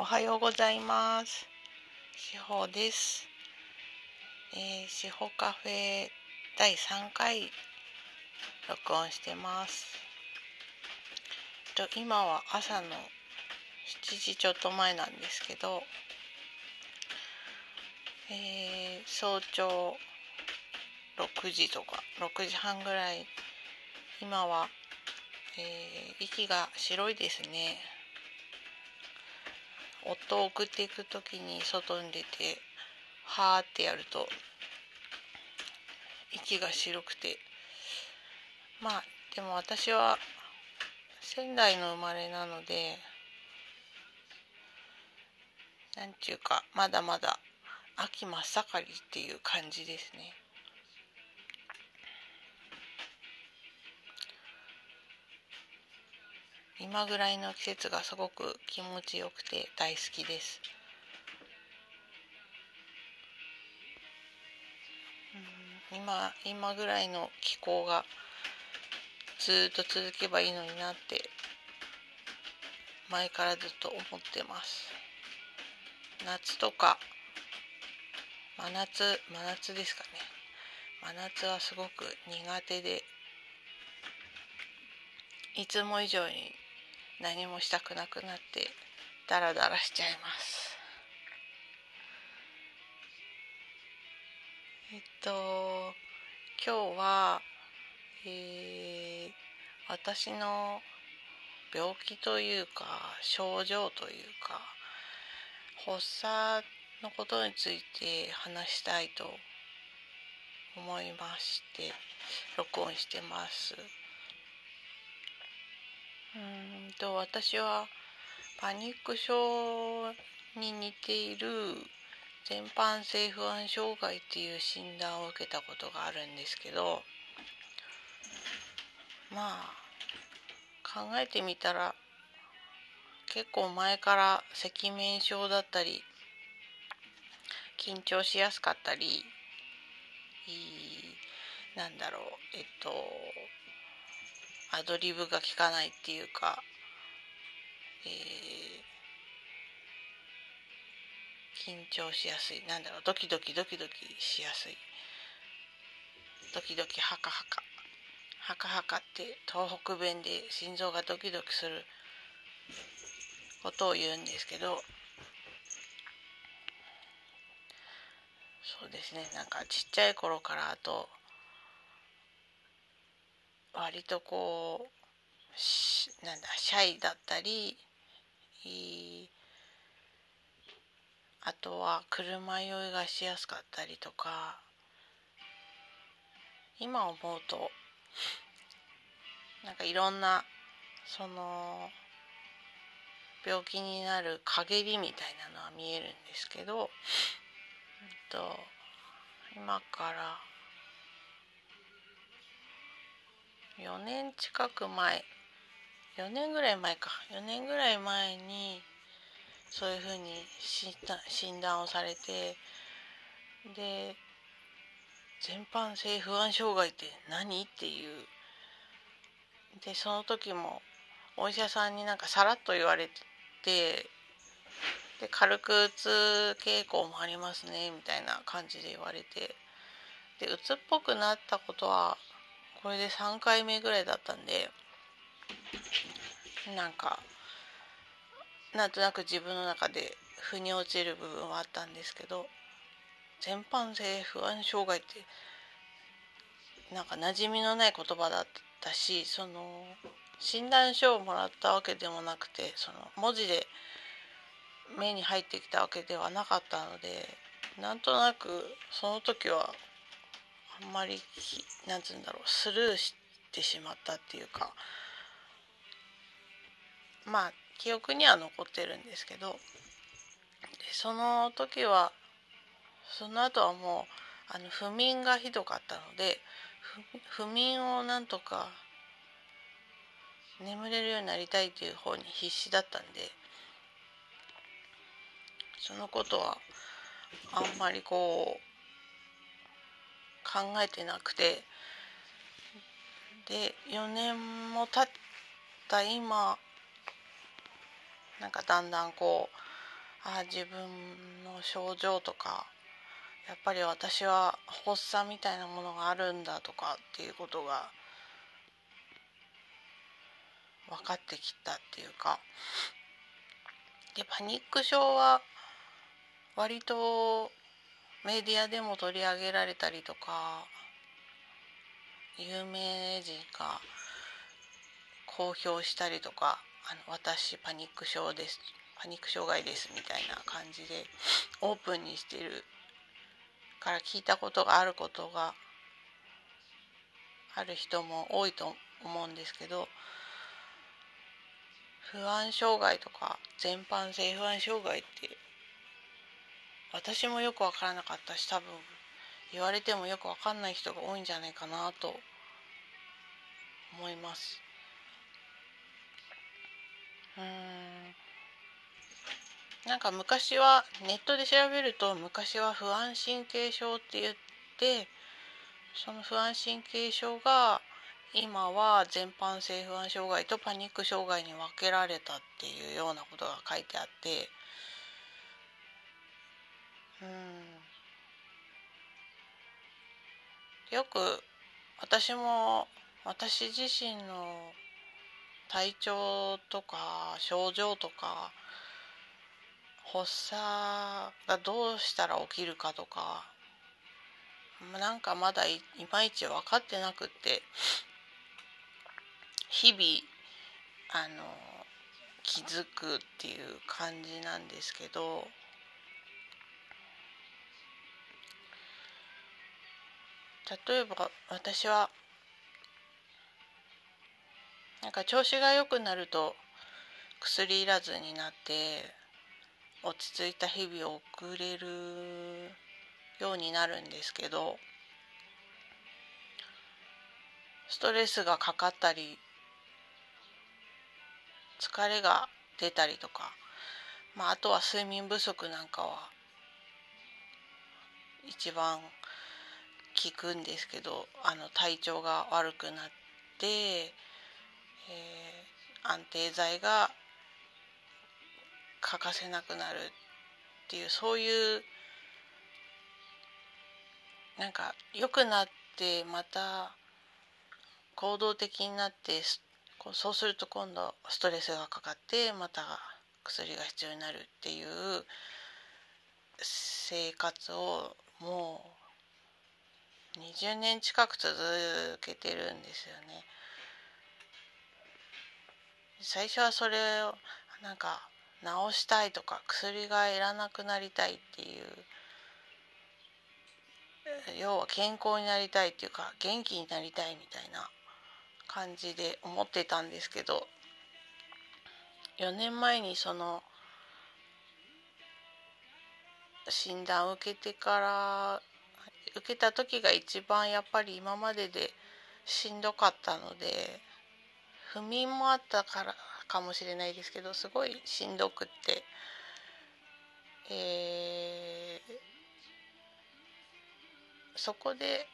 おはようございます。しほです。えー、しほカフェ第3回録音してます。と今は朝の7時ちょっと前なんですけど、えー、早朝6時とか6時半ぐらい今は、えー、息が白いですね。夫を送っていく時に外に出てはーってやると息が白くてまあでも私は仙台の生まれなのでなんちゅうかまだまだ秋真っ盛りっていう感じですね。今ぐらいの季節がすごく気持ちよくて大好きです。今今ぐらいの気候がずっと続けばいいのになって前からずっと思ってます。夏とか真夏真夏ですかね真夏はすごく苦手でいつも以上に何もしたくなくなってダラダラしちゃいますえっと今日はえー、私の病気というか症状というか発作のことについて話したいと思いまして録音してます。と私はパニック症に似ている全般性不安障害っていう診断を受けたことがあるんですけどまあ考えてみたら結構前から赤面症だったり緊張しやすかったりなんだろうえっとアドリブが効かないっていうか、えー、緊張しやすい。なんだろう。ドキドキドキドキしやすい。ドキドキハカハカ。ハカハカって東北弁で心臓がドキドキすることを言うんですけどそうですね。なんかちっちゃい頃からあと割とこうなんだシャイだったりあとは車酔いがしやすかったりとか。今思うとなんかいろんなその病気になる陰りみたいなのは見えるんですけど、えっと、今から4年近く前4年ぐらい前か。4年ぐらい前にそういうふうに診断をされてで全般性不安障害って何？っていう。でその時もお医者さんになんかさらっと言われてで軽くうつ傾向もありますねみたいな感じで言われてでうつっぽくなったことはこれで3回目ぐらいだったんでなんかなんとなく自分の中で腑に落ちる部分はあったんですけど全般性不安障害ってなんか馴染みのない言葉だったしその診断書をもらったわけでもなくてその文字で目に入ってきたわけではなかったのでなんとなくその時はあんまりなんつうんだろうスルーしてしまったっていうかまあ記憶には残ってるんですけどその時はその後はもうあの不眠がひどかったので不眠をなんとか眠れるようになりたいという方に必死だったんでそのことはあんまりこう考えてなくてで4年も経った今なんかだんだんこうあ自分の症状とかやっぱり私は発作みたいなものがあるんだとかっていうことが分かってきたっていうかでパニック症は割とメディアでも取り上げられたりとか有名人が公表したりとか「あの私パニック症です」パニック障害ですみたいな感じでオープンにしてるから聞いたことがあることがある人も多いと思うんですけど不安障害とか全般性不安障害って私もよく分からなかったし多分言われてもよく分かんない人が多いんじゃないかなと思います。うんなんか昔はネットで調べると昔は不安神経症って言ってその不安神経症が今は全般性不安障害とパニック障害に分けられたっていうようなことが書いてあって。うん。よく私も私自身の体調とか症状とか発作がどうしたら起きるかとかなんかまだいまいち分かってなくって日々あの気づくっていう感じなんですけど例えば私はなんか調子が良くなると薬いらずになって落ち着いた日々を送れるようになるんですけどストレスがかかったり疲れが出たりとか、まあ、あとは睡眠不足なんかは一番効くんですけどあの体調が悪くなって、えー、安定剤が欠かせなくなるっていうそういうなんか良くなってまた行動的になってこうそうすると今度ストレスがかかってまた薬が必要になるっていう生活をもう20年近く続けてるんですよね。最初はそれをなんか治したいとか薬がいらなくなりたいっていう要は健康になりたいっていうか元気になりたいみたいな感じで思ってたんですけど4年前にその診断を受けてから受けた時が一番やっぱり今まででしんどかったので不眠もあったからかもしれないですけどすごいしんどくって、えー、そこで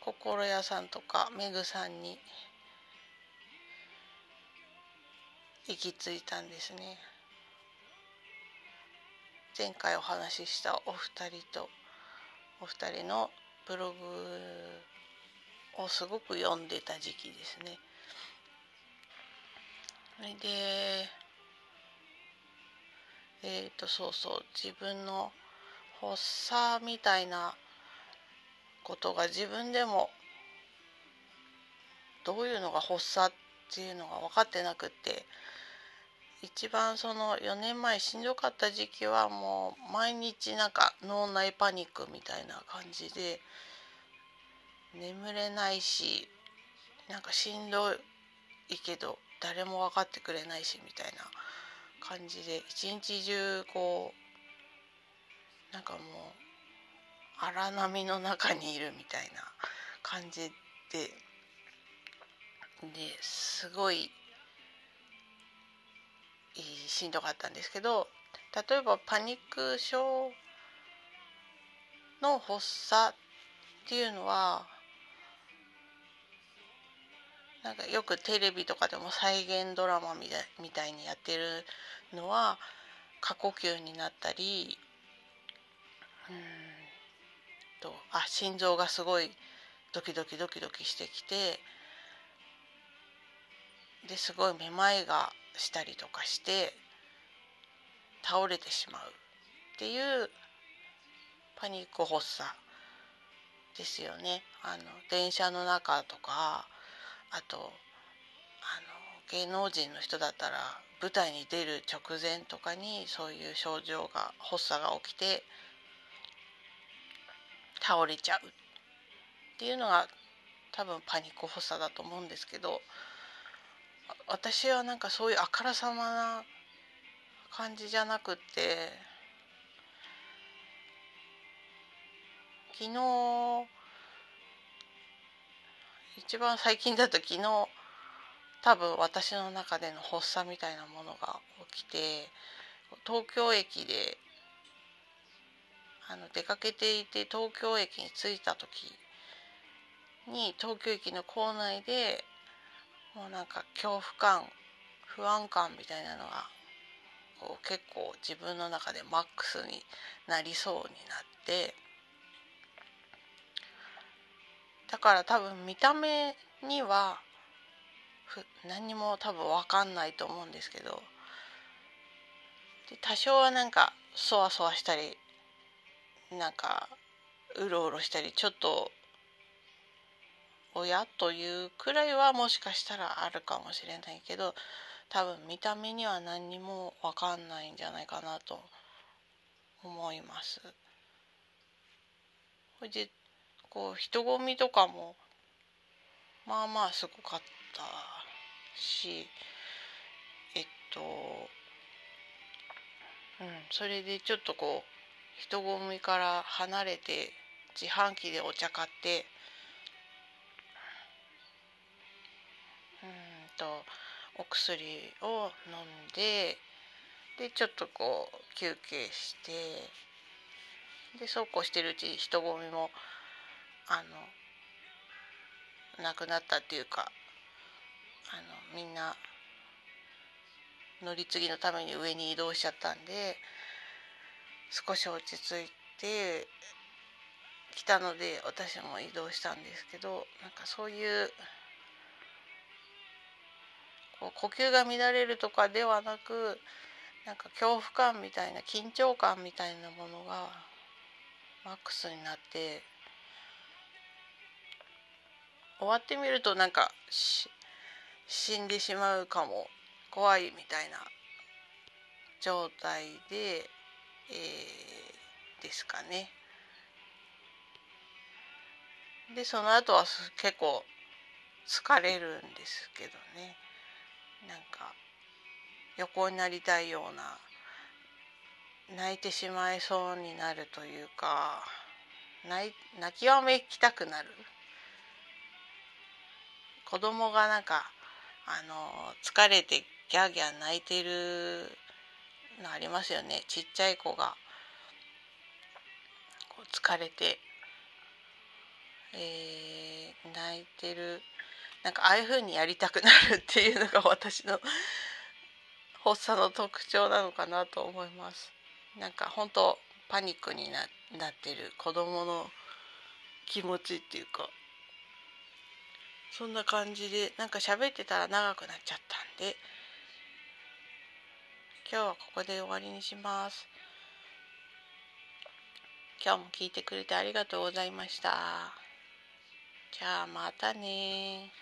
心屋さんとかメグさんに行き着いたんですね。前回お話ししたお二人とお二人のブログをすごく読んでた時期ですね。れでえっ、ー、とそうそう自分の発作みたいなことが自分でもどういうのが発作っていうのが分かってなくって一番その4年前しんどかった時期はもう毎日なんか脳内パニックみたいな感じで眠れないしなんかしんどいけど誰も分かってくれないしみたいな感じで一日中こうなんかもう荒波の中にいるみたいな感じでですごいしんどかったんですけど例えばパニック症の発作っていうのはなんかよくテレビとかでも再現ドラマみたいにやってるのは過呼吸になったりうんとあ心臓がすごいドキドキドキドキしてきてですごいめまいがしたりとかして倒れてしまうっていうパニック発作ですよね。あの電車の中とかあとあの芸能人の人だったら舞台に出る直前とかにそういう症状が発作が起きて倒れちゃうっていうのが多分パニック発作だと思うんですけど私はなんかそういうあからさまな感じじゃなくって昨日一番最近だと昨日多分私の中での発作みたいなものが起きて東京駅であの出かけていて東京駅に着いた時に東京駅の構内でもうなんか恐怖感不安感みたいなのがこう結構自分の中でマックスになりそうになってだから多分見た目には何にも多分分かんないと思うんですけどで多少はなんかそわそわしたりなんかうろうろしたりちょっと親というくらいはもしかしたらあるかもしれないけど多分見た目には何にも分かんないんじゃないかなと思います。でこう人混みとかもまあまあすごかったしえっとうんそれでちょっとこう人混みから離れて自販機でお茶買ってうんとお薬を飲んででちょっとこう休憩してでそうこうしてるうちに人混みもあのなくなったっていうかあのみんな乗り継ぎのために上に移動しちゃったんで少し落ち着いてきたので私も移動したんですけどなんかそういうこう呼吸が乱れるとかではなくなんか恐怖感みたいな緊張感みたいなものがマックスになって終わってみるとなんか死んでしまうかも怖いみたいな状態で、えー、ですかね。でその後は結構疲れるんですけどね。なんか横になりたいような泣いてしまいそうになるというか泣泣きわめきたくなる子供がなんかあの疲れてギャーギャー泣いてるのありますよね。ちっちゃい子が。こう疲れて、えー、泣いてる。なんかああいう風にやりたくなるっていうのが私の発作の特徴なのかなと思います。なんか本当パニックにななってる子供の気持ちっていうか。そんな感じでなんか喋ってたら長くなっちゃったんで今日はここで終わりにします。今日も聞いてくれてありがとうございました。じゃあまたね